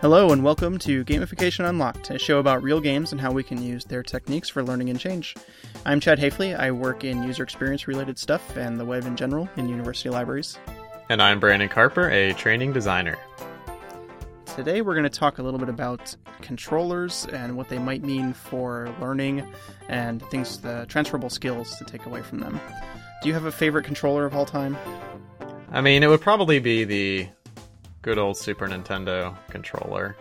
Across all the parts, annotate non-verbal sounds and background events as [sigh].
Hello, and welcome to Gamification Unlocked, a show about real games and how we can use their techniques for learning and change. I'm Chad Hafley. I work in user experience related stuff and the web in general in university libraries. And I'm Brandon Carper, a training designer. Today, we're going to talk a little bit about controllers and what they might mean for learning and things, the transferable skills to take away from them. Do you have a favorite controller of all time? I mean, it would probably be the good old Super Nintendo controller,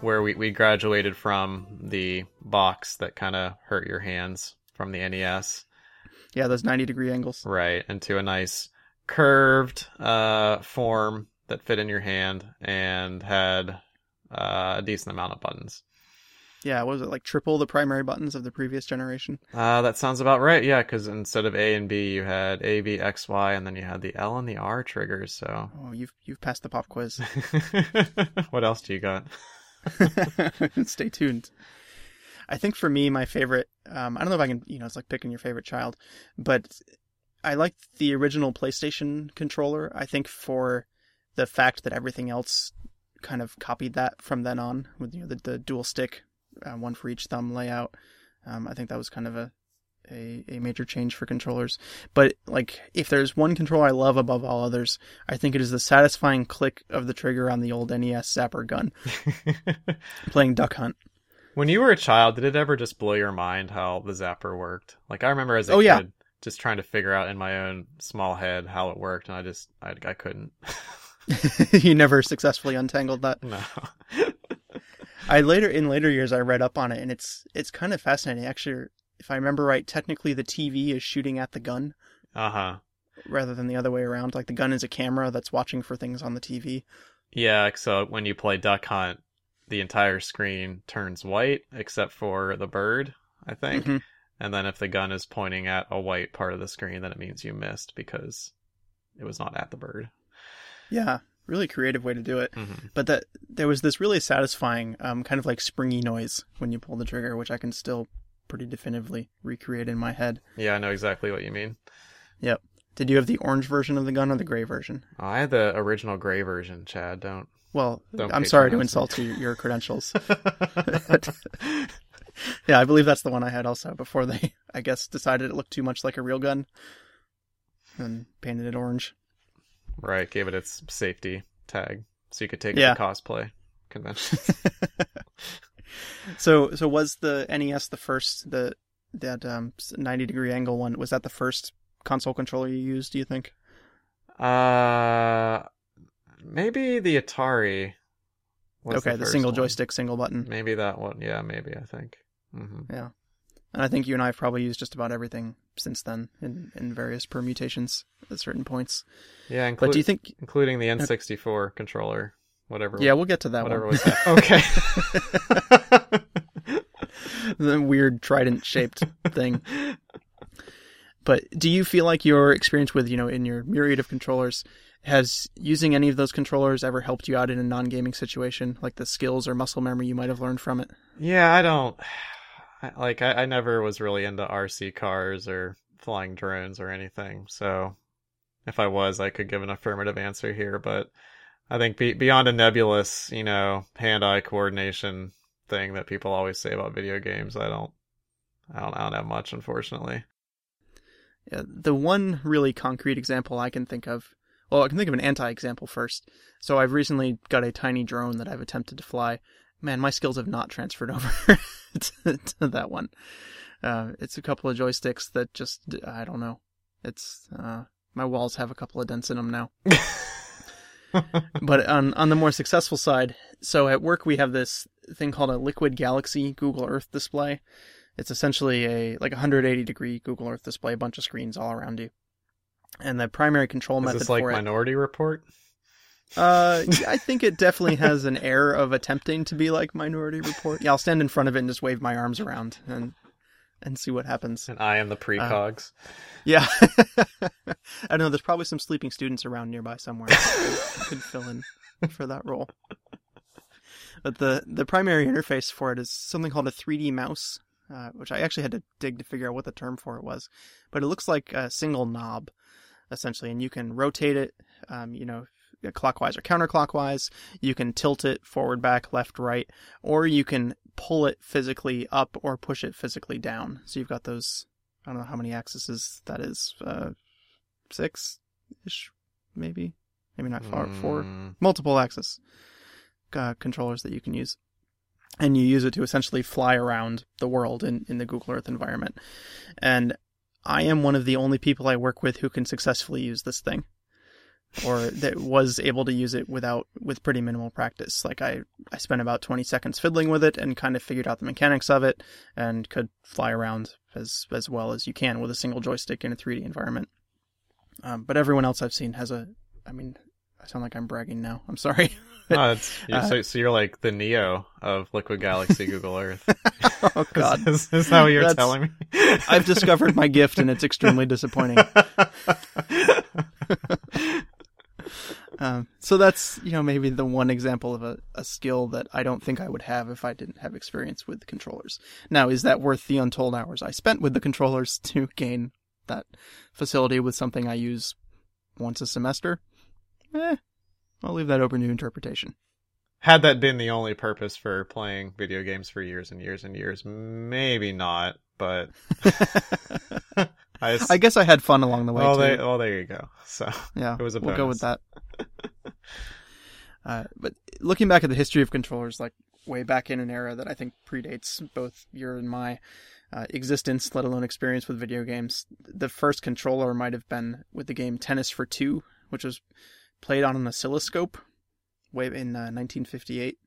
where we, we graduated from the box that kind of hurt your hands from the NES. Yeah, those 90 degree angles. Right, into a nice curved uh, form that fit in your hand and had uh, a decent amount of buttons. Yeah, what was it like triple the primary buttons of the previous generation? Uh, that sounds about right. Yeah, because instead of A and B, you had A, B, X, Y, and then you had the L and the R triggers. So, oh, you've you've passed the pop quiz. [laughs] what else do you got? [laughs] Stay tuned. I think for me, my favorite. Um, I don't know if I can. You know, it's like picking your favorite child, but I like the original PlayStation controller. I think for the fact that everything else kind of copied that from then on with you know the, the dual stick uh, one for each thumb layout. Um, I think that was kind of a, a, a major change for controllers. But like, if there's one controller I love above all others, I think it is the satisfying click of the trigger on the old NES Zapper gun, [laughs] playing Duck Hunt. When you were a child, did it ever just blow your mind how the Zapper worked? Like I remember as a oh, kid, yeah. just trying to figure out in my own small head how it worked, and I just I, I couldn't. [laughs] [laughs] you never successfully untangled that. No. I later in later years I read up on it and it's it's kind of fascinating. Actually, if I remember right, technically the TV is shooting at the gun. Uh huh. Rather than the other way around, like the gun is a camera that's watching for things on the TV. Yeah, so when you play Duck Hunt, the entire screen turns white except for the bird, I think. Mm-hmm. And then if the gun is pointing at a white part of the screen, then it means you missed because it was not at the bird. Yeah, really creative way to do it. Mm-hmm. But that there was this really satisfying, um, kind of like springy noise when you pull the trigger, which I can still pretty definitively recreate in my head. Yeah, I know exactly what you mean. Yep. Did you have the orange version of the gun or the gray version? Oh, I had the original gray version, Chad. Don't. Well, Don't I'm sorry to insult you, your credentials. [laughs] [laughs] yeah, I believe that's the one I had also before they, [laughs] I guess, decided it looked too much like a real gun and painted it orange. Right, gave it its safety tag so you could take Yeah. it to cosplay conventions. [laughs] [laughs] So, so was the NES the first the that um 90 degree angle one? Was that the first console controller you used? Do you think? uh, maybe the Atari. was okay, the, first single one. joystick, single button. Maybe that one. Yeah, maybe I think. hmm Yeah, and I think you and I have probably used just about everything since then in in various permutations at certain points. Yeah, But do you think? including the N64 controller, whatever. Yeah, we'll get to that whatever one. was that. [laughs] Okay. [laughs] the weird trident shaped thing. But do you feel like your experience with, you know, in your myriad of controllers, has using any of those controllers ever helped you out in a non gaming situation? Like the skills or muscle memory you might have learned from it? yeah, I don't. Like, I, I never was really into RC cars or flying drones or anything. So, if I was, I could give an affirmative answer here. But I think be, beyond a nebulous, you know, hand-eye coordination thing that people always say about video games, I don't. I don't, I don't have much, unfortunately. Yeah, the one really concrete example I can think of, well, I can think of an anti example first. So I've recently got a tiny drone that I've attempted to fly. Man, my skills have not transferred [laughs] over [laughs] to, to that one. Uh, it's a couple of joysticks that just, I don't know. It's, uh, my walls have a couple of dents in them now. [laughs] but on on the more successful side, so at work we have this thing called a Liquid Galaxy Google Earth display. It's essentially a like 180 degree Google Earth display, a bunch of screens all around you. And the primary control Is method this like for it, Minority Report? Uh, [laughs] I think it definitely has an air of attempting to be like Minority Report. Yeah, I'll stand in front of it and just wave my arms around and and see what happens. And I am the precogs. Yeah, [laughs] I don't know. There's probably some sleeping students around nearby somewhere could fill in for that role. But the the primary interface for it is something called a 3D mouse, uh, which I actually had to dig to figure out what the term for it was. But it looks like a single knob, essentially, and you can rotate it. Um, you know, clockwise or counterclockwise. You can tilt it forward, back, left, right, or you can pull it physically up or push it physically down. So you've got those. I don't know how many axes that is. Uh, six ish, maybe. Maybe not far. Four Mm, multiple axis uh, controllers that you can use. And you use it to essentially fly around the world in, in the Google Earth environment. And I am one of the only people I work with who can successfully use this thing. Or that was able to use it without with pretty minimal practice. Like I, I spent about twenty seconds fiddling with it and kind of figured out the mechanics of it and could fly around as as well as you can with a single joystick in a 3D environment. Um, but everyone else I've seen has a I mean, I sound like I'm bragging now. I'm sorry. [laughs] no, it's, [laughs] you Uh, so, so you're like the Neo of Liquid Galaxy Google [laughs] Earth. oh God, is, is that what you're That's- telling me? I've discovered my gift, and it's extremely disappointing. Um, so that's you know maybe the one example of a, a skill that I don't think I would have if I didn't have experience with controllers. Now, is that worth the untold hours I spent with the controllers [laughs] to gain that facility with something I use once a semester? Eh, I'll leave that open to interpretation. Had that been the only purpose for playing video games for years and years and years, maybe not. But [laughs] I, guess I had fun along the way well, too. they, well, there you go. So [laughs] Yeah, It was a we'll go with that. [laughs] uh, but looking back at the history of controllers, like way back in an era that I think predates both your and my uh, existence, let alone experience with video games, the first controller might have been with the game Tennis for Two, which was played on an oscilloscope way in uh, 1958.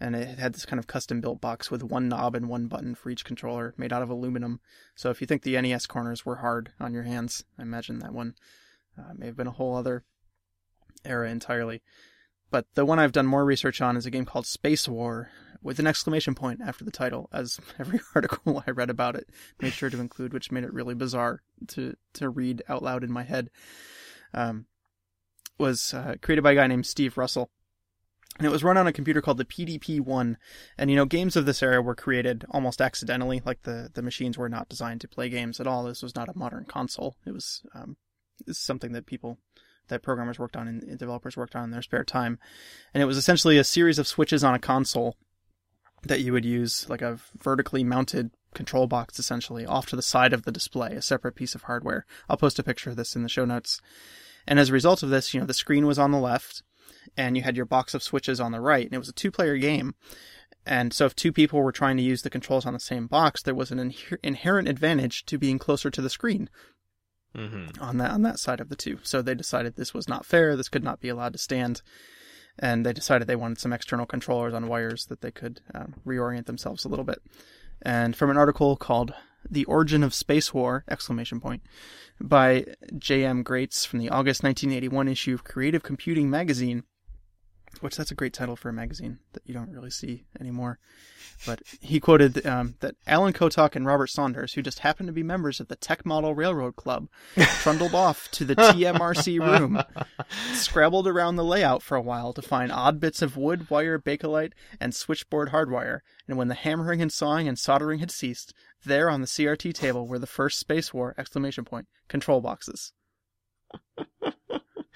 And it had this kind of custom built box with one knob and one button for each controller made out of aluminum. So if you think the NES corners were hard on your hands, I imagine that one uh, may have been a whole other era entirely. But the one I've done more research on is a game called Spacewar with an exclamation point after the title, as [laughs] every article I read about it made sure to include, which made it really bizarre to, to read out loud in my head. Um, was uh, created by a guy named Steve Russell. And it was run on a computer called the PDP-1. And, you know, games of this era were created almost accidentally. Like, the, the machines were not designed to play games at all. This was not a modern console. It was, um, something that people, that programmers worked on and developers worked on in their spare time. And it was essentially a series of switches on a console that you would use, like a vertically mounted control box, essentially, off to the side of the display, a separate piece of hardware. I'll post a picture of this in the show notes. And as a result of this, you know, the screen was on the left, and you had your box of switches on the right, and it was a two-player game. And so if two people were trying to use the controls on the same box, there was an inher- inherent advantage to being closer to the screen Mhm. on that on that side of the two. So they decided this was not fair. This could not be allowed to stand, and they decided they wanted some external controllers on wires that they could um, reorient themselves a little bit. And from an article called "The Origin of Spacewar!" exclamation point by J.M. Graetz from the August 1981 issue of Creative Computing magazine, which that's a great title for a magazine that you don't really see anymore. But he quoted um, that Alan Kotok and Robert Saunders, who just happened to be members of the Tech Model Railroad Club, [laughs] trundled off to the TMRC room, scrabbled around the layout for a while to find odd bits of wood, wire, bakelite, and switchboard hardwire, and when the hammering and sawing and soldering had ceased, there on the CRT table were the first Spacewar exclamation point control boxes.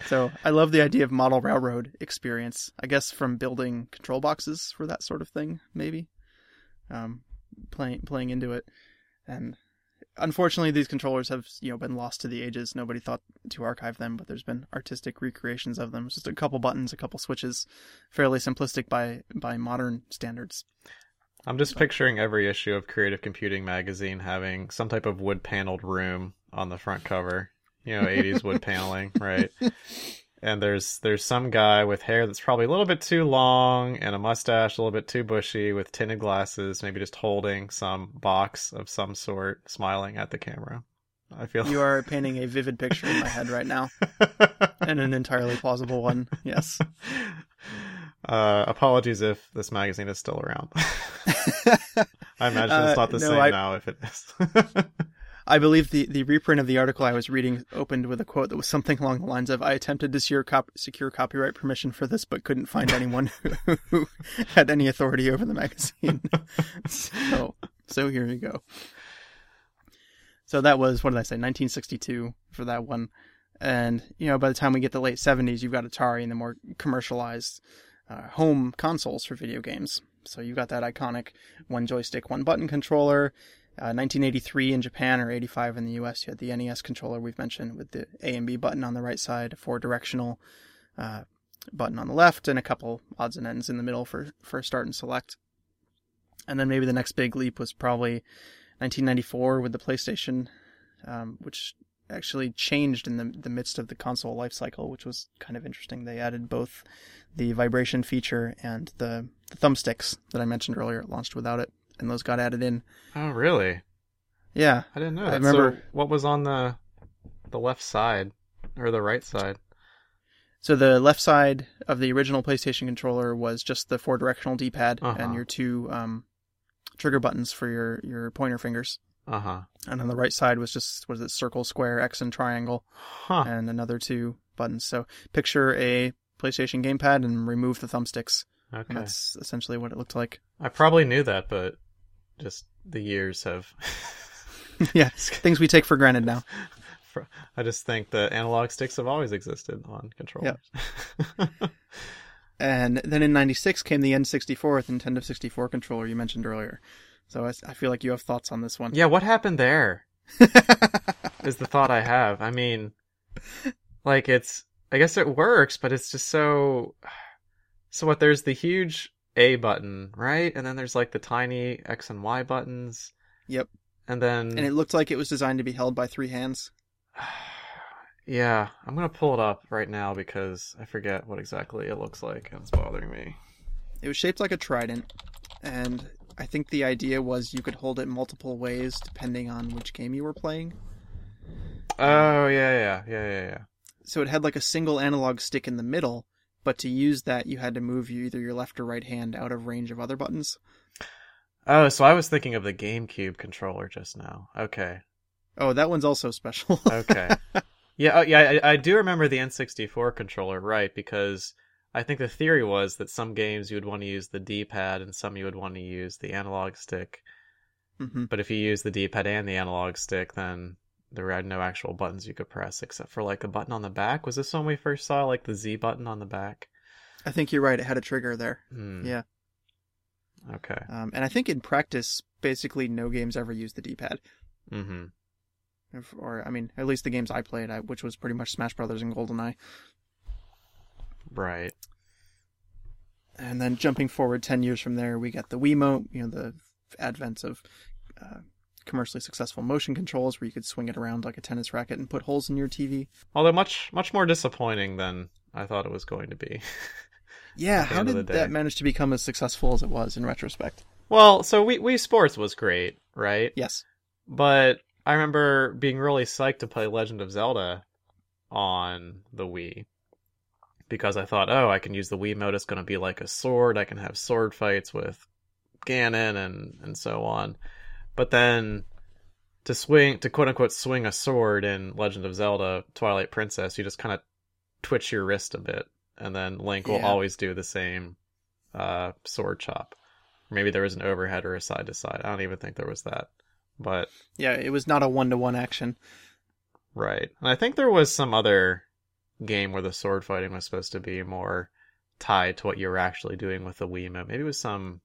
So I love the idea of model railroad experience. I guess from building control boxes for that sort of thing, maybe. Um, playing playing into it, and unfortunately, these controllers have you know been lost to the ages. Nobody thought to archive them, but there's been artistic recreations of them. It's just a couple buttons, a couple switches, fairly simplistic by by modern standards. I'm just picturing every issue of Creative Computing magazine having some type of wood paneled room on the front cover. You know, 80s wood [laughs] paneling, right? And there's there's some guy with hair that's probably a little bit too long and a mustache a little bit too bushy with tinted glasses, maybe just holding some box of some sort, smiling at the camera. I feel You are [laughs] painting a vivid picture in my head right now, [laughs] and an entirely plausible one. Yes. Uh, apologies if this magazine is still around. I imagine Uh, it's not the no, same I- now if it is. I believe the, the reprint of the article I was reading opened with a quote that was something along the lines of I attempted to secure, cop- secure copyright permission for this, but couldn't find anyone who, [laughs] who had any authority over the magazine. [laughs] so, so here you go. So that was, what did I say, 1962 for that one. And you know, by the time we get the late '70s, you've got Atari and the more commercialized uh, home consoles for video games. So you've got that iconic one joystick, one button controller. Uh, 1983 in Japan or 85 in the US, you had the NES controller we've mentioned with the A and B button on the right side, four directional uh, button on the left, and a couple odds and ends in the middle for for start and select. And then maybe the next big leap was probably 1994 with the PlayStation, um, which actually changed in the the midst of the console life cycle, which was kind of interesting. They added both the vibration feature and the, the thumbsticks that I mentioned earlier. It launched without it, and those got added in. Oh, really? Yeah, I didn't know. That. I remember- So what was on the the left side or the right side? So the left side of the original PlayStation controller was just the four directional D-pad Uh-huh. and your two um, trigger buttons for your, your pointer fingers. Uh huh. And on the right side was just was it circle, square, X, and triangle, Huh. and another two buttons. So picture a PlayStation gamepad and remove the thumbsticks. And that's essentially what it looked like. I probably knew that, but just the years have. [laughs] yeah, [laughs] things we take for granted now. [laughs] I just think the analog sticks have always existed on controllers. And then in '96 came the N64 with Nintendo 64 controller you mentioned earlier. So I, I feel like you have thoughts on this one. yeah, what happened there? is the thought I have. I mean, like it's, I guess it works, but it's just so, so what, there's the huge A button, right? And then there's like the tiny X and Y buttons. Yep. And then, and it looked like it was designed to be held by three hands. [sighs] yeah, I'm going to pull it up right now because I forget what exactly it looks like and it's bothering me. It was shaped like a trident, and I think the idea was you could hold it multiple ways depending on which game you were playing. Oh, yeah, yeah, yeah, yeah, yeah. So it had like a single analog stick in the middle, but to use that you had to move either your left or right hand out of range of other buttons. Oh, so I was thinking of the GameCube controller just now. Okay. Oh, that one's also special. [laughs] Okay. yeah, oh, yeah, I, I do remember the N64 controller, right? Because I think the theory was that some games you would want to use the D-pad and some you would want to use the analog stick. hmm But if you use the D-pad and the analog stick, then there were no actual buttons you could press except for like a button on the back. Was this when we first saw like the Z button on the back? I think you're right. It had a trigger there. Hmm. Yeah. Okay. Um, and I think in practice, basically no games ever use the D-pad. Mm-hmm. If- Or, I mean, at least the games I played, I, which was pretty much Smash Brothers and GoldenEye. Right. And then jumping forward 10 years from there, we got the Wiimote, you know, the advent of uh, commercially successful motion controls where you could swing it around like a tennis racket and put holes in your TV. Although much much more disappointing than I thought it was going to be. [laughs] Yeah, how did that manage to become as successful as it was in retrospect? well, so Wii, Wii Sports was great, right? Yes. But I remember being really psyched to play Legend of Zelda on the Wii because I thought, oh, I can use the Wiimote. It's going to be like a sword. I can have sword fights with Ganon and and so on. But then to swing to quote unquote swing a sword in Legend of Zelda Twilight Princess, you just kind of twitch your wrist a bit, and then Link will Yeah. always do the same uh, sword chop. Maybe there was an overhead or a side to side. I don't even think there was that. But Yeah, it was not a one to one action. Right. And I think there was some other game where the sword fighting was supposed to be more tied to what you were actually doing with the Wiimote. Maybe it was some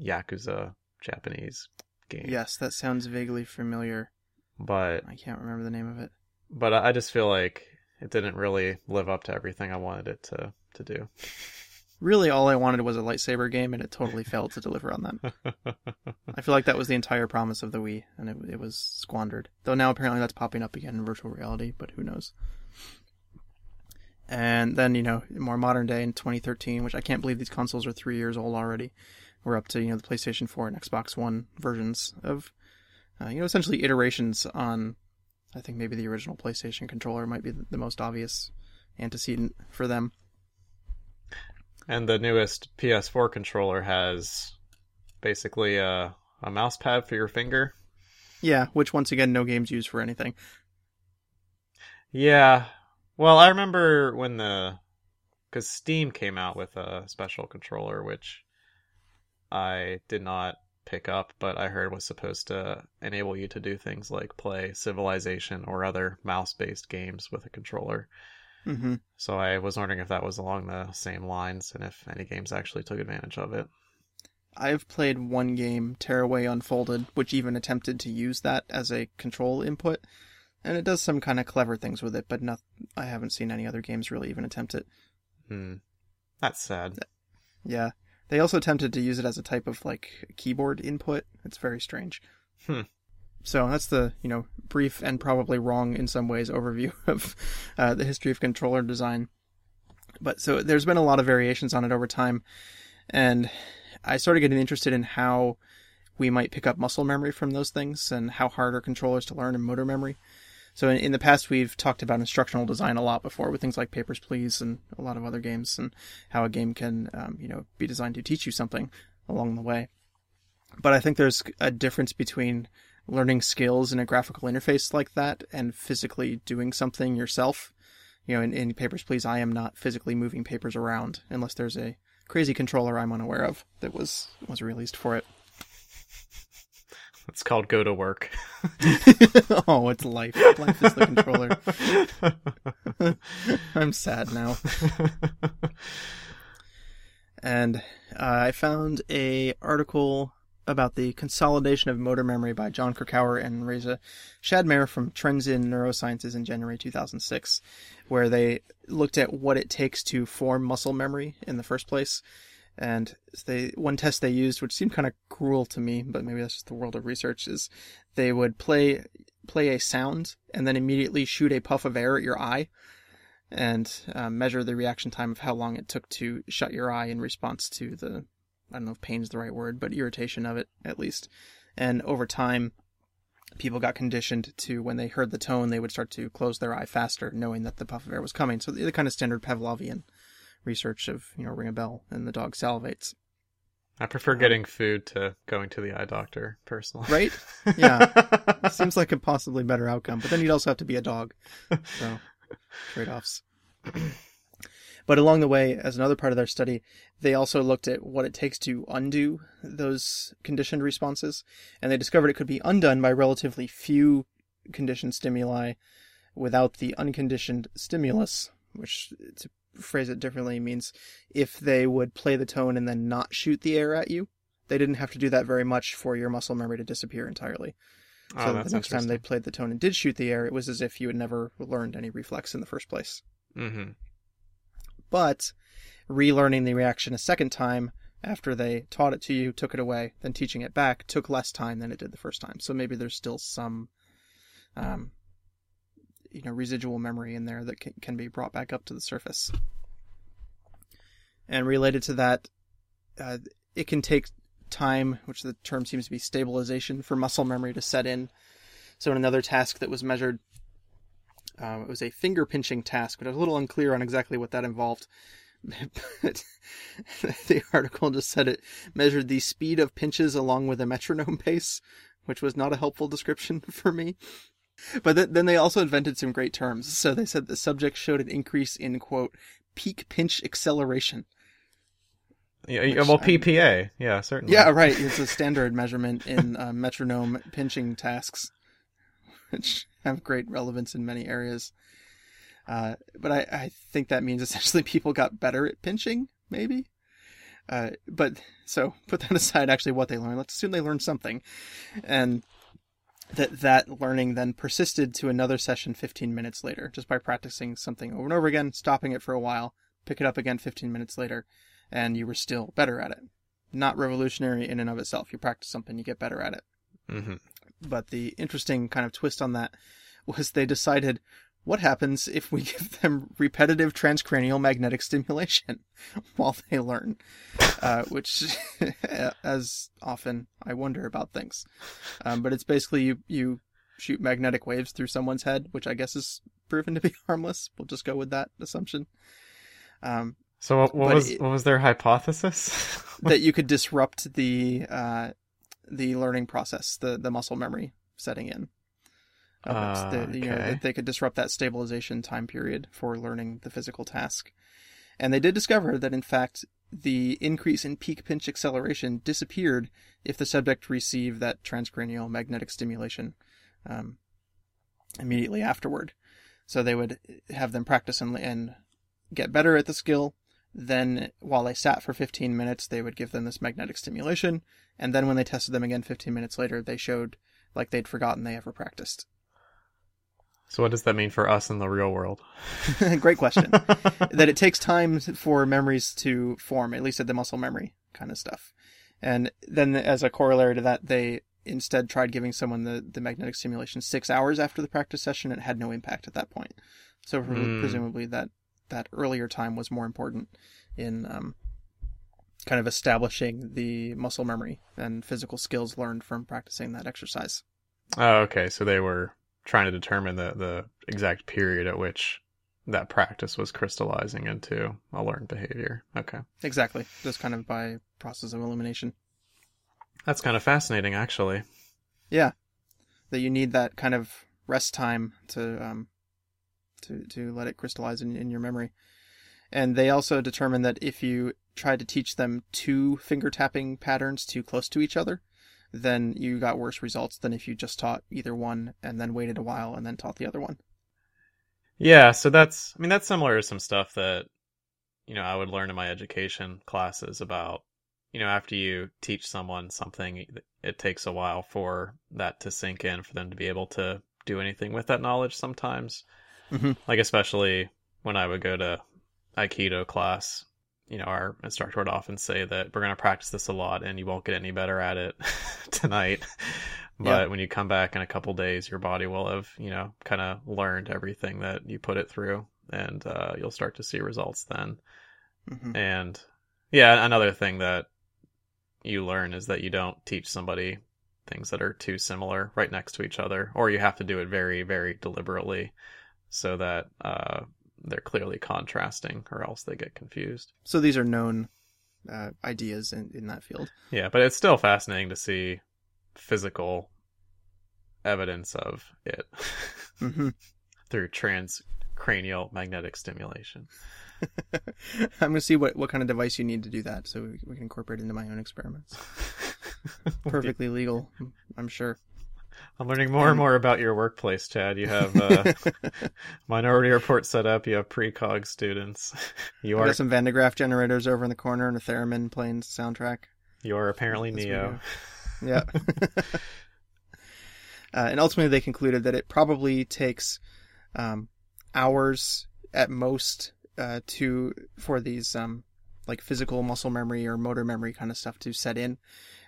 Yakuza Japanese game. Yes, that sounds vaguely familiar. But I can't remember the name of it. but I just feel like it didn't really live up to everything I wanted it to to do. [laughs] Really, all I wanted was a lightsaber game, and it totally failed to deliver on that. [laughs] I feel like that was the entire promise of the Wii, and it, it was squandered. Though now apparently that's popping up again in virtual reality, but who knows? And then you know, more modern day in 2013, which I can't believe these consoles are three years old already. We're up to you know the PlayStation 4 and Xbox One versions of, uh, you know, essentially iterations on. I think maybe the original PlayStation controller might be the, most obvious antecedent for them. and the newest PS4 controller has basically a a mouse pad for your finger. Yeah, which once again, no games used for anything. Yeah. Well, I remember when the because Steam came out with a special controller, which I did not pick up, but I heard was supposed to enable you to do things like play Civilization or other mouse based games with a controller. Mm-hmm. So I was wondering if that was along the same lines and if any games actually took advantage of it. I've played one game, Tearaway Unfolded, which even attempted to use that as a control input, and it does some kind of clever things with it, but not, I haven't seen any other games really even attempt it. Hmm. That's sad. Yeah. They also attempted to use it as a type of like keyboard input. It's very strange. Hmm. So that's the you know brief and probably wrong in some ways overview [laughs] of uh, the history of controller design. But so there's been a lot of variations on it over time, and I started getting interested in how we might pick up muscle memory from those things and how hard are controllers to learn and motor memory. So in, in the past, we've talked about instructional design a lot before with things like Papers, Please and a lot of other games and how a game can, um, you know, be designed to teach you something along the way. But I think there's a difference between learning skills in a graphical interface like that and physically doing something yourself. You know, in, in Papers, Please, I am not physically moving papers around unless there's a crazy controller I'm unaware of that was was released for it. It's called Go to Work. [laughs] oh, it's life. Life is the controller. [laughs] I'm sad now. and uh, I found a article about the consolidation of motor memory by John Krakauer and Reza Shadmehr from Trends in Neurosciences in January 2006, where they looked at what it takes to form muscle memory in the first place. And they one test they used, which seemed kind of cruel to me, but maybe that's just the world of research, is they would play play a sound and then immediately shoot a puff of air at your eye and uh, measure the reaction time of how long it took to shut your eye in response to the I don't know if pain is the right word, but irritation of it at least. And over time, people got conditioned to when they heard the tone, they would start to close their eye faster, knowing that the puff of air was coming. So the kind of standard Pavlovian research of you know ring a bell and the dog salivates. I prefer getting um, food to going to the eye doctor personally. Right? [laughs] Yeah. Seems like a possibly better outcome, but then you'd also have to be a dog. So trade offs. [clears throat] But along the way, as another part of their study, they also looked at what it takes to undo those conditioned responses, and they discovered it could be undone by relatively few conditioned stimuli without the unconditioned stimulus, which, to phrase it differently, means if they would play the tone and then not shoot the air at you, they didn't have to do that very much for your muscle memory to disappear entirely. Oh, So the next time they played the tone and did shoot the air, it was as if you had never learned any reflex in the first place. Mm-hmm. But relearning the reaction a second time after they taught it to you, took it away, then teaching it back took less time than it did the first time. So maybe there's still some, um, you know, residual memory in there that can, can be brought back up to the surface. And related to that, uh, it can take time, which the term seems to be stabilization, for muscle memory to set in. So in another task that was measured, uh, it was a finger pinching task, but I was a little unclear on exactly what that involved. But [laughs] the article just said it measured the speed of pinches along with a metronome pace, which was not a helpful description [laughs] for me. But th- then they also invented some great terms. So they said the subject showed an increase in quote peak pinch acceleration. Yeah, well, PPA. Yeah, certainly. Yeah, right. It's a standard measurement in uh, metronome pinching tasks, which have great relevance in many areas. Uh, but I, I think that means essentially people got better at pinching, maybe. Uh, but so put that [laughs] aside. Actually, what they learned. Let's assume they learned something, and that that learning then persisted to another session 15 minutes later, just by practicing something over and over again, stopping it for a while, pick it up again 15 minutes later, and you were still better at it not revolutionary in and of itself. You practice something, you get better at it. hmm But the interesting kind of twist on that was they decided what happens if we [laughs] give them repetitive transcranial magnetic stimulation [laughs] while they learn, uh, which, [laughs] as often, I wonder about things. Um, but it's basically you, you shoot magnetic waves through someone's head, which I guess is proven to be harmless. We'll just go with that assumption. Um, So what, what was it- what was their hypothesis? that you could disrupt the uh, the learning process, the the muscle memory setting in. The- you know, okay. that they could disrupt that stabilization time period for learning the physical task. And they did discover that, in fact, the increase in peak pinch acceleration disappeared if the subject received that transcranial magnetic stimulation um, immediately afterward. So they would have them practice and, and get better at the skill. Then, while they sat for 15 minutes, they would give them this magnetic stimulation. And then, when they tested them again 15 minutes later, they showed like they'd forgotten they ever practiced. So, what does that mean for us in the real world? [laughs] Great question. [laughs] that it takes time for memories to form, at least at the muscle memory kind of stuff. And then, as a corollary to that, they instead tried giving someone the, the magnetic stimulation six hours after the practice session. It had no impact at that point. So, Mm. presumably, that that earlier time was more important in um, kind of establishing the muscle memory and physical skills learned from practicing that exercise. Oh, okay. So they were trying to determine the, the exact period at which that practice was crystallizing into a learned behavior. Okay. Exactly, just kind of by process of elimination. That's kind of fascinating, actually. Yeah, that you need that kind of rest time to um, to to let it crystallize in, in your memory. And they also determined that if you tried to teach them two finger tapping patterns too close to each other, then you got worse results than if you just taught either one and then waited a while and then taught the other one. Yeah, so that's I mean that's similar to some stuff that you know I would learn in my education classes about you know after you teach someone something it takes a while for that to sink in for them to be able to do anything with that knowledge sometimes. Mhm. Like especially when I would go to aikido class, you know, our instructor would often say that we're going to practice this a lot and you won't get any better at it [laughs] tonight. But Yeah. when you come back in a couple days, your body will have, you know, kind of learned everything that you put it through and uh, you'll start to see results then. hmm And yeah, another thing that you learn is that you don't teach somebody things that are too similar right next to each other, or you have to do it very, very deliberately so that uh, they're clearly contrasting, or else they get confused. So these are known uh, ideas in, in that field. Yeah, but it's still fascinating to see physical evidence of it [laughs] hmm through transcranial magnetic stimulation. [laughs] I'm going to see what, what kind of device you need to do that so we, we can incorporate it into my own experiments. [laughs] Perfectly legal, I'm sure. I'm learning more and more about your workplace, Chad. You have uh, [laughs] Minority Report set up. You have precog students. [laughs] You are some Van de Graaff generators over in the corner and a theremin playing soundtrack. you are apparently That's Neo. [laughs] Yeah. uh, and ultimately, they concluded that it probably takes um, hours at most uh, to for these um, like physical muscle memory or motor memory kind of stuff to set in.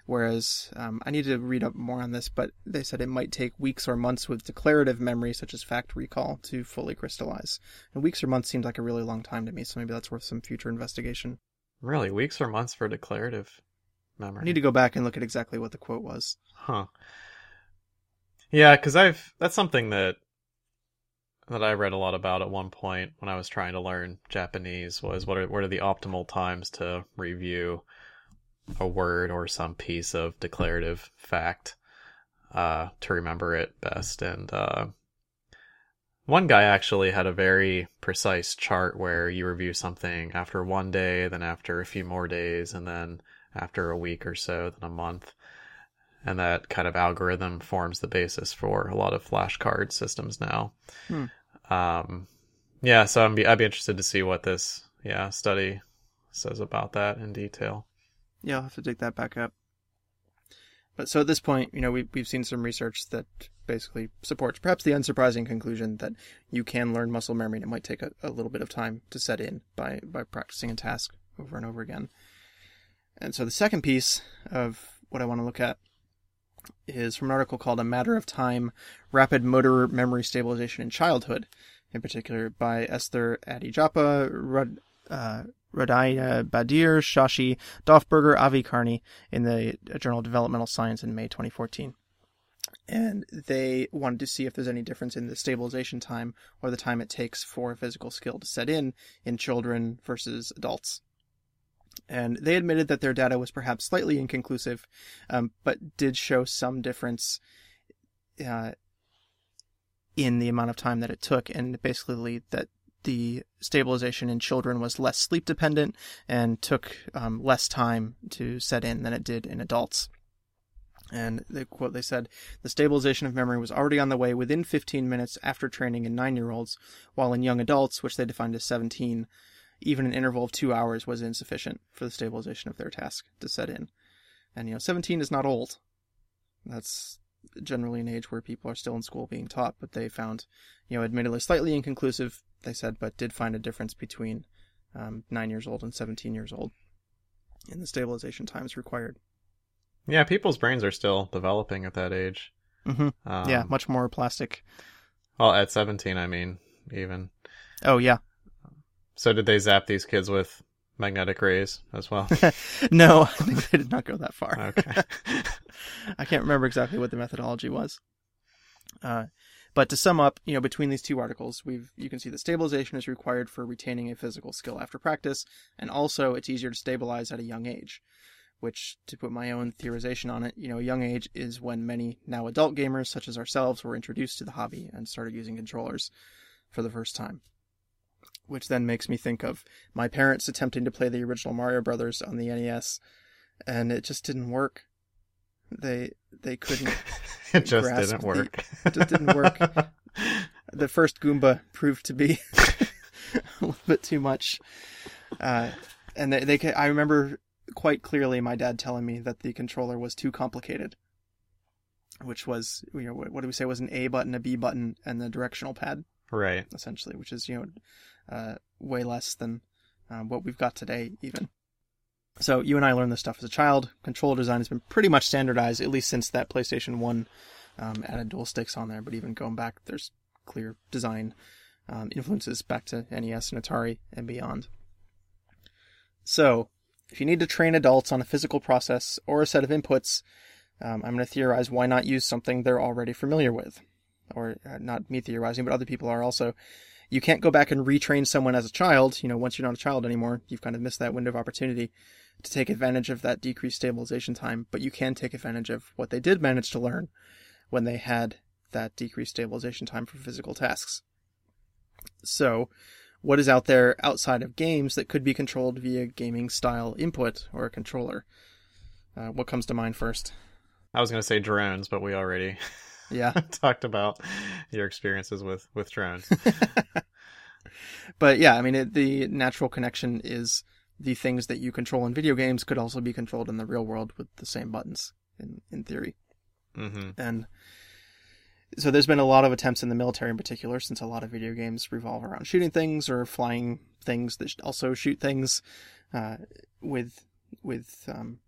Whereas um, I need to read up more on this, but they said it might take weeks or months with declarative memory, such as fact recall, to fully crystallize. And weeks or months seems like a really long time to me, so maybe that's worth some future investigation. Really, weeks or months for declarative memory? I need to go back and look at exactly what the quote was. Huh. Yeah, because I've that's something that that I read a lot about at one point when I was trying to learn Japanese was what are what are the optimal times to review a word or some piece of declarative fact uh, to remember it best. And uh, one guy actually had a very precise chart where you review something after one day, then after a few more days, and then after a week or so, then a month and that kind of algorithm forms the basis for a lot of flashcard systems now. Hmm. Um, yeah, so I'm be, I'd be interested to see what this yeah study says about that in detail. Yeah, I'll have to dig that back up. But so at this point, you know, we've, we've seen some research that basically supports perhaps the unsurprising conclusion that you can learn muscle memory and it might take a, a little bit of time to set in by, by practicing a task over and over again. And so the second piece of what I want to look at is from an article called A Matter of Time Rapid Motor Memory Stabilization in Childhood, in particular by Esther Adi-Japha, Rud, uh, Radaya Badir, Shashi, Dolfberger, Avi Karni in the Journal Developmental Science in May 2014. And they wanted to see if there's any difference in the stabilization time or the time it takes for a physical skill to set in in children versus adults. And they admitted that their data was perhaps slightly inconclusive, um, but did show some difference uh, in the amount of time that it took, and basically that the stabilization in children was less sleep dependent and took um, less time to set in than it did in adults. And the quote they said, the stabilization of memory was already on the way within 15 minutes after training in nine year olds, while in young adults, which they defined as 17, even an interval of two hours was insufficient for the stabilization of their task to set in. And, you know, 17 is not old. That's generally an age where people are still in school being taught, but they found, you know, admittedly slightly inconclusive, they said, but did find a difference between um, 9 years old and 17 years old in the stabilization times required. Yeah, people's brains are still developing at that age. Mm-hmm. Um, yeah, much more plastic. Well, at 17, I mean, even. Oh, yeah. So did they zap these kids with magnetic rays as well? [laughs] no, I think they did not go that far. Okay. [laughs] I can't remember exactly what the methodology was. Uh, but to sum up, you know, between these two articles, we've you can see that stabilization is required for retaining a physical skill after practice, and also it's easier to stabilize at a young age. Which, to put my own theorization on it, you know, a young age is when many now adult gamers, such as ourselves, were introduced to the hobby and started using controllers for the first time. Which then makes me think of my parents attempting to play the original Mario Brothers on the NES, and it just didn't work. They they couldn't. [laughs] it just didn't the- work. [laughs] it just didn't work. [laughs] the first Goomba proved to be a little bit too much. Uh, and they, they, I remember quite clearly my dad telling me that the controller was too complicated, which was, you know, what what do we say was an A button, a B button, and the directional pad, right. essentially, which is, you know, uh, way less than um, what we've got today, even. So you and I learned this stuff as a child. Controller design has been pretty much standardized, at least since that PlayStation One um, added dual sticks on there. But even going back, there's clear design um, influences back to NES and Atari and beyond. So, if you need to train adults on a physical process or a set of inputs, um, I'm going to theorize why not use something they're already familiar with, or uh, not me theorizing, but other people are also. You can't go back and retrain someone as a child. You know, once you're not a child anymore, you've kind of missed that window of opportunity to take advantage of that decreased stabilization time. But you can take advantage of what they did manage to learn when they had that decreased stabilization time for physical tasks. So, what is out there outside of games that could be controlled via gaming style input or a controller? Uh, what comes to mind first? I was going to say drones, but we already Yeah. [laughs] talked about your experiences with, with drones. [laughs] but yeah, I mean, it, the natural connection is the things that you control in video games could also be controlled in the real world with the same buttons, in, in theory. hmm And so there's been a lot of attempts in the military in particular, since a lot of video games revolve around shooting things or flying things that also shoot things, uh, with with um,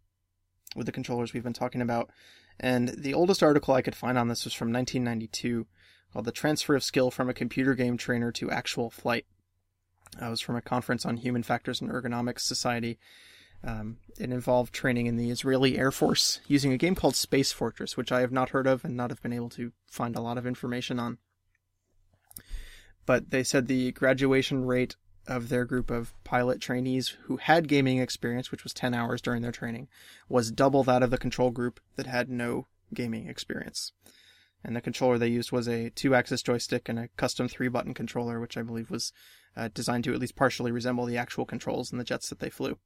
with the controllers we've been talking about. And the oldest article I could find on this was from 1992, called "The Transfer of Skill from a Computer Game Trainer to Actual Flight." Uh, it was from a conference on human factors and ergonomics society. Um, it involved training in the Israeli Air Force using a game called Space Fortress, which I have not heard of and not have been able to find a lot of information on. But they said the graduation rate of their group of pilot trainees who had gaming experience, which was 10 hours during their training, was double that of the control group that had no gaming experience. And the controller they used was a two axis joystick and a custom three button controller, which I believe was uh, designed to at least partially resemble the actual controls in the jets that they flew.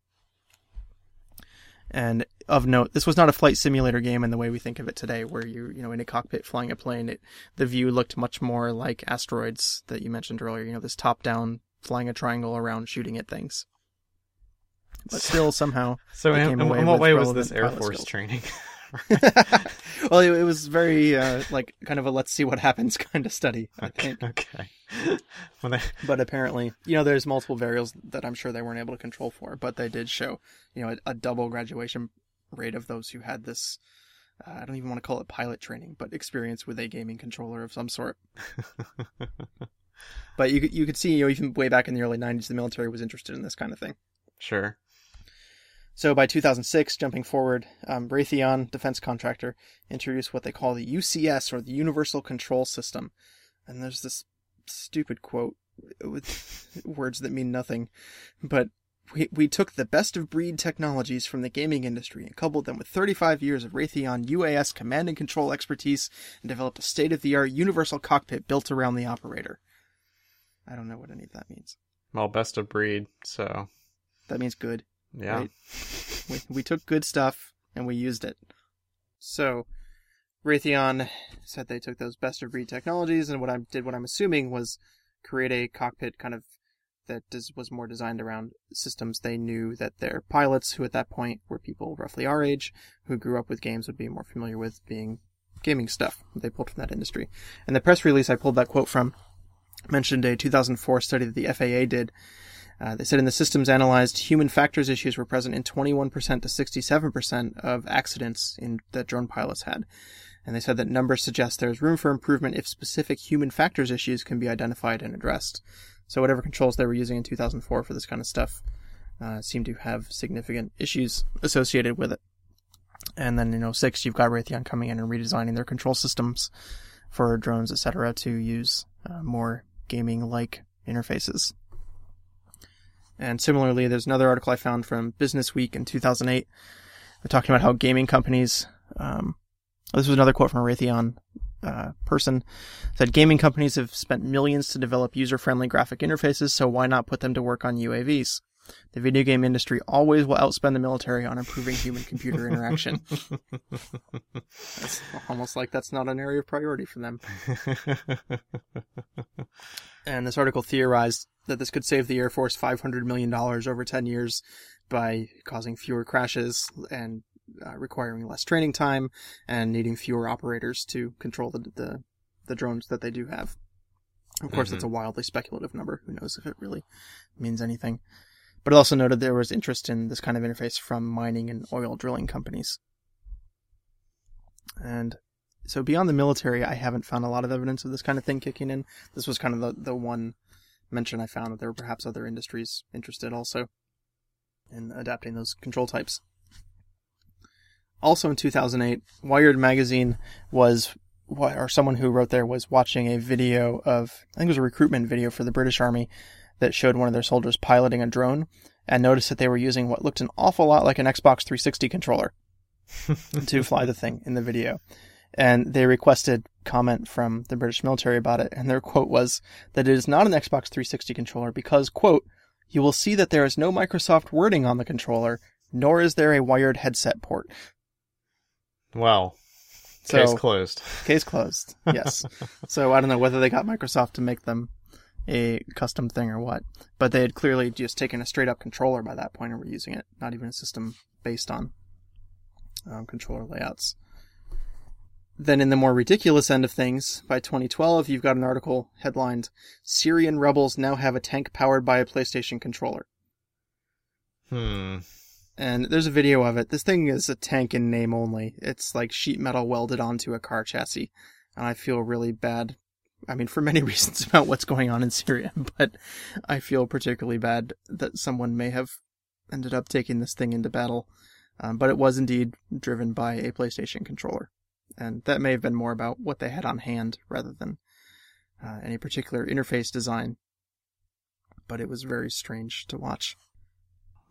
And of note, this was not a flight simulator game in the way we think of it today, where you you know in a cockpit flying a plane. It the view looked much more like asteroids that you mentioned earlier. You know, this top down flying a triangle around shooting at things. But still, somehow, [laughs] So, in, in, what way was this Air Force skills. training? [laughs] [laughs] well, it, it was very uh, like kind of a let's see what happens kind of study, I think. okay. they, But apparently, you know, there's multiple variables that I'm sure they weren't able to control for, but they did show, you know, a, a double graduation rate of those who had this. Uh, I don't even want to call it pilot training, but experience with a gaming controller of some sort. But you could you could see, you know, even way back in the early '90s, the military was interested in this kind of thing. sure. So by 2006, jumping forward, um, Raytheon, defense contractor, introduced what they call the UCS or the Universal Control System. And there's this stupid quote with [laughs] words that mean nothing, but we, we took the best of breed technologies from the gaming industry and coupled them with 35 years of Raytheon UAS command and control expertise and developed a state of the art universal cockpit built around the operator. I don't know what any of that means. Well, best of breed, so That means good. yeah. Right. We, we took good stuff and we used it. So, Raytheon said they took those best of breed technologies and what I did, what I'm assuming was create a cockpit kind of that does, was more designed around systems they knew that their pilots, who at that point were people roughly our age, who grew up with games, would be more familiar with being gaming stuff they pulled from that industry. And the press release I pulled that quote from mentioned a 2004 study that the FAA did uh, they said in the systems analyzed, human factors issues were present in 21% to 67% of accidents in, that drone pilots had. And they said that numbers suggest there's room for improvement if specific human factors issues can be identified and addressed. So whatever controls they were using in 2004 for this kind of stuff uh, seem to have significant issues associated with it. And then in 06, you've got Raytheon coming in and redesigning their control systems for drones, etc., to use uh, more gaming-like interfaces. And similarly, there's another article I found from Business Week in 2008. They're talking about how gaming companies, um, this was another quote from a Raytheon uh, person, said gaming companies have spent millions to develop user-friendly graphic interfaces, so why not put them to work on UAVs? The video game industry always will outspend the military on improving human-computer interaction. It's almost like that's not an area of priority for them. [laughs] And this article theorized that this could save the Air Force $500 million over 10 years by causing fewer crashes and uh, requiring less training time and needing fewer operators to control the, the, the drones that they do have. Of course, that's a wildly speculative number. Who knows if it really means anything. But it also noted there was interest in this kind of interface from mining and oil drilling companies. And so beyond the military, I haven't found a lot of evidence of this kind of thing kicking in. This was kind of the, the one mention I found that there were perhaps other industries interested also in adapting those control types. Also in 2008, Wired magazine was, or someone who wrote there was watching a video of, I think it was a recruitment video for the British Army that showed one of their soldiers piloting a drone and noticed that they were using what looked an awful lot like an Xbox 360 controller [laughs] to fly the thing in the video and they requested comment from the British military about it, and their quote was that it is not an Xbox 360 controller because, quote, you will see that there is no Microsoft wording on the controller, nor is there a wired headset port. well, So, case closed. case closed. Yes. [laughs] so I don't know whether they got Microsoft to make them a custom thing or what, but they had clearly just taken a straight up controller by that point and were using it, not even a system based on um, controller layouts. Then, in the more ridiculous end of things, by 2012, you've got an article headlined Syrian rebels now have a tank powered by a PlayStation controller. Hmm. And there's a video of it. This thing is a tank in name only. It's like sheet metal welded onto a car chassis. And I feel really bad. I mean, for many [laughs] reasons about what's going on in Syria, [laughs] but I feel particularly bad that someone may have ended up taking this thing into battle. Um, but it was indeed driven by a PlayStation controller. And that may have been more about what they had on hand rather than uh, any particular interface design. But it was very strange to watch.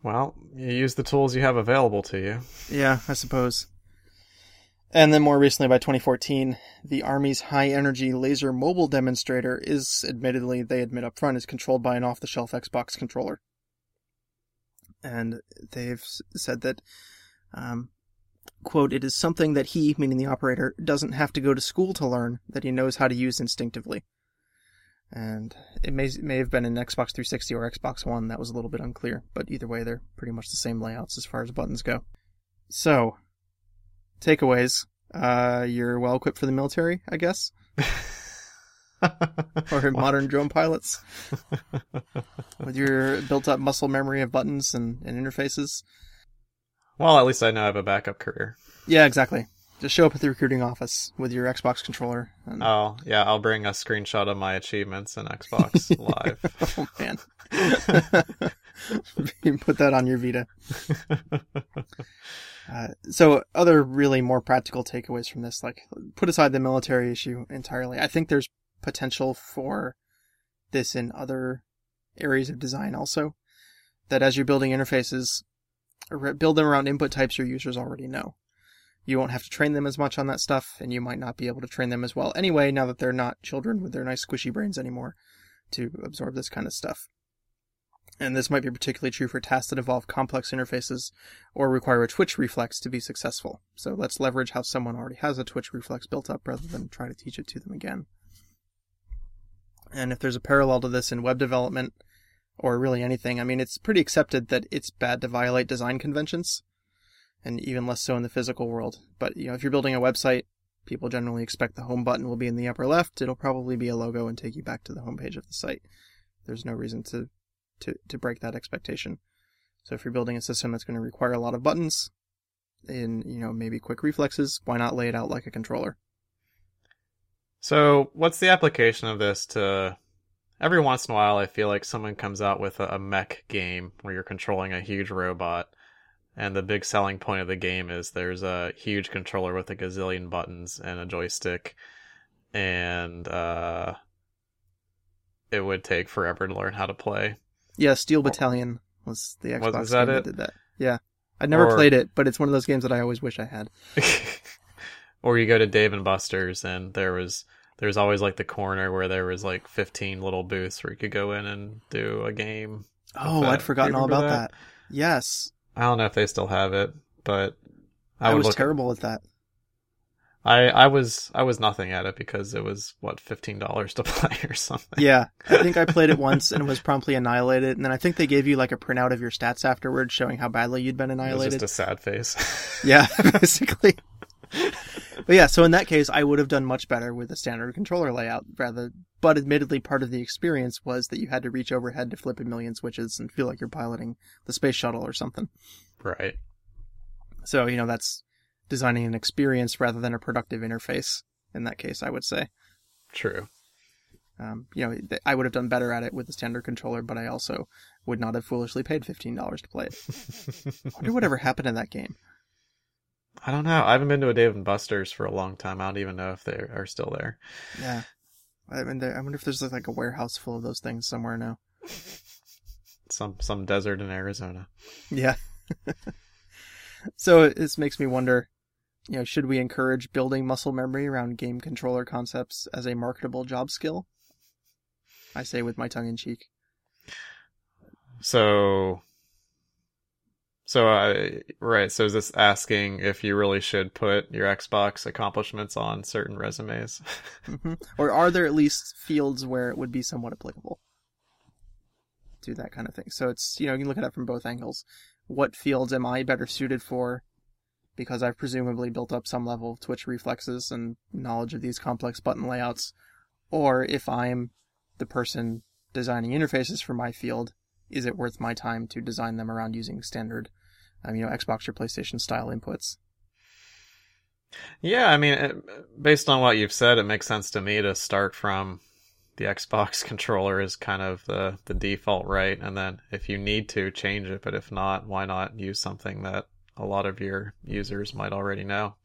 Well, you use the tools you have available to you. Yeah, I suppose. And then more recently, by 2014, the Army's high energy laser mobile demonstrator is admittedly, they admit up front, is controlled by an off the shelf Xbox controller. And they've said that, um, quote, it is something that he, meaning the operator, doesn't have to go to school to learn, that he knows how to use instinctively. And it may, may have been an Xbox 360 or Xbox One, that was a little bit unclear, but either way, they're pretty much the same layouts as far as buttons go. So, takeaways. Uh, you're well equipped for the military, I guess, [laughs] or modern drone pilots [laughs] with your built-up muscle memory of buttons and, and interfaces. well, at least I know I have a backup career. Yeah, exactly. Just show up at the recruiting office with your Xbox controller. And, Oh, yeah, I'll bring a screenshot of my achievements in Xbox [laughs] Live. oh man, [laughs] you can put that on your Vita. Uh, so other really more practical takeaways from this, like put aside the military issue entirely. I think there's potential for this in other areas of design also. That as you're building interfaces, build them around input types your users already know. You won't have to train them as much on that stuff, and you might not be able to train them as well anyway, now that they're not children with their nice squishy brains anymore. to absorb this kind of stuff. And this might be particularly true for tasks that involve complex interfaces or require a twitch reflex to be successful. So let's leverage how someone already has a twitch reflex built up rather than try to teach it to them again. And if there's a parallel to this in web development, or really anything, I mean, it's pretty accepted that it's bad to violate design conventions, and even less so in the physical world. But, you know, if you're building a website, people generally expect the home button will be in the upper left. It'll probably be a logo and take you back to the homepage of the site. There's no reason to to, to break that expectation. So if you're building a system that's going to require a lot of buttons and, you know, maybe quick reflexes, why not lay it out like a controller? So what's the application of this to every once in a while I feel like someone comes out with a, a mech game where you're controlling a huge robot and the big selling point of the game is there's a huge controller with a gazillion buttons and a joystick and uh it would take forever to learn how to play. Yeah, Steel oh. Battalion was the Xbox Was- that game it? that did that. Yeah. I'd never Or- played it, but it's one of those games that I always wish I had. [laughs] or you go to Dave and Buster's and there was there's always like the corner where there was like 15 little booths where you could go in and do a game. Oh. I'd forgotten all about remember that? Yes. I don't know if they still have it, but I, I, was look terrible at that. I I was I was nothing at it because it was what fifteen dollars to [laughs] play or something. Yeah. I think I played it [laughs] once and it was promptly annihilated. And then I think they gave you like a printout of your stats afterwards showing how badly you'd been it was annihilated. just a sad face. [laughs] Yeah, basically. but yeah, so in that case, I would have done much better with a standard controller layout rather. But admittedly, part of the experience was that you had to reach overhead to flip a million switches and feel like you're piloting the space shuttle or something. right. So you know that's designing an experience rather than a productive interface. In that case, I would say. True. Um, you know, th- I would have done better at it with a standard controller, but I also would not have foolishly paid fifteen dollars to play it. I [laughs] wonder whatever happened in that game. I don't know. I haven't been to a Dave and Buster's for a long time. I don't even know if they are still there. Yeah, I mean, I wonder if there's like a warehouse full of those things somewhere now. [laughs] Some some desert in Arizona. Yeah. [laughs] so this makes me wonder, you know, should we encourage building muscle memory around game controller concepts as a marketable job skill? I say with my tongue in cheek. So, so I right. So is this asking if you really should put your Xbox accomplishments on certain resumes? [laughs] hmm Or are there at least fields where it would be somewhat applicable to that kind of thing? So it's, you know, you can look at it from both angles. What fields am I better suited for? Because I've presumably built up some level of twitch reflexes and knowledge of these complex button layouts. Or if I'm the person designing interfaces for my field, is it worth my time to design them around using standard, um, you know, Xbox or PlayStation style inputs? Yeah, I mean, it, based on what you've said, it makes sense to me to start from the Xbox [laughs] controller is kind of the the default, right? And then if you need to change it, but if not, why not use something that a lot of your users might already know?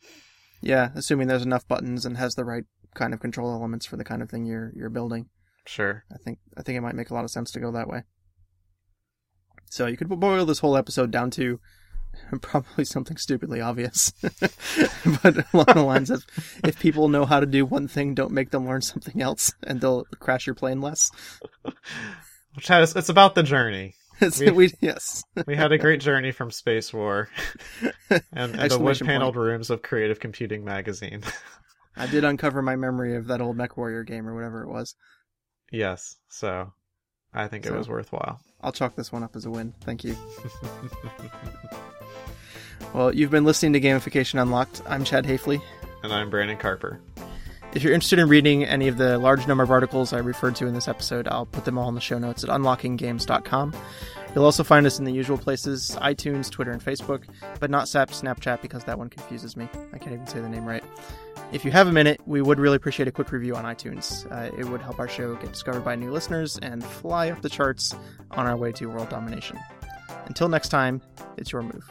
Yeah, assuming there's enough buttons and has the right kind of control elements for the kind of thing you're you're building. Sure. I think I think it might make a lot of sense to go that way. So you could boil this whole episode down to [laughs] probably something stupidly obvious, [laughs] but along the lines of if people know how to do one thing, don't make them learn something else, and they'll crash your plane less. [laughs] Which has it's about the journey. [laughs] We- we, yes, We had a great journey from Spacewar and, [laughs] and the wood paneled rooms of Creative Computing magazine. [laughs] I did uncover my memory of that old MechWarrior game or whatever it was. yes, so I think it was worthwhile. I'll chalk this one up as a win. Thank you. Well, you've been listening to Gamification Unlocked. I'm Chad Hafley. and I'm Brandon Carper. If you're interested in reading any of the large number of articles I referred to in this episode, I'll put them all in the show notes at unlockinggames.com. You'll also find us in the usual places iTunes, Twitter, and Facebook, but not Sap Snapchat because that one confuses me. I can't even say the name right. If you have a minute, we would really appreciate a quick review on iTunes. Uh, it would help our show get discovered by new listeners and fly up the charts on our way to world domination. Until next time, it's your move.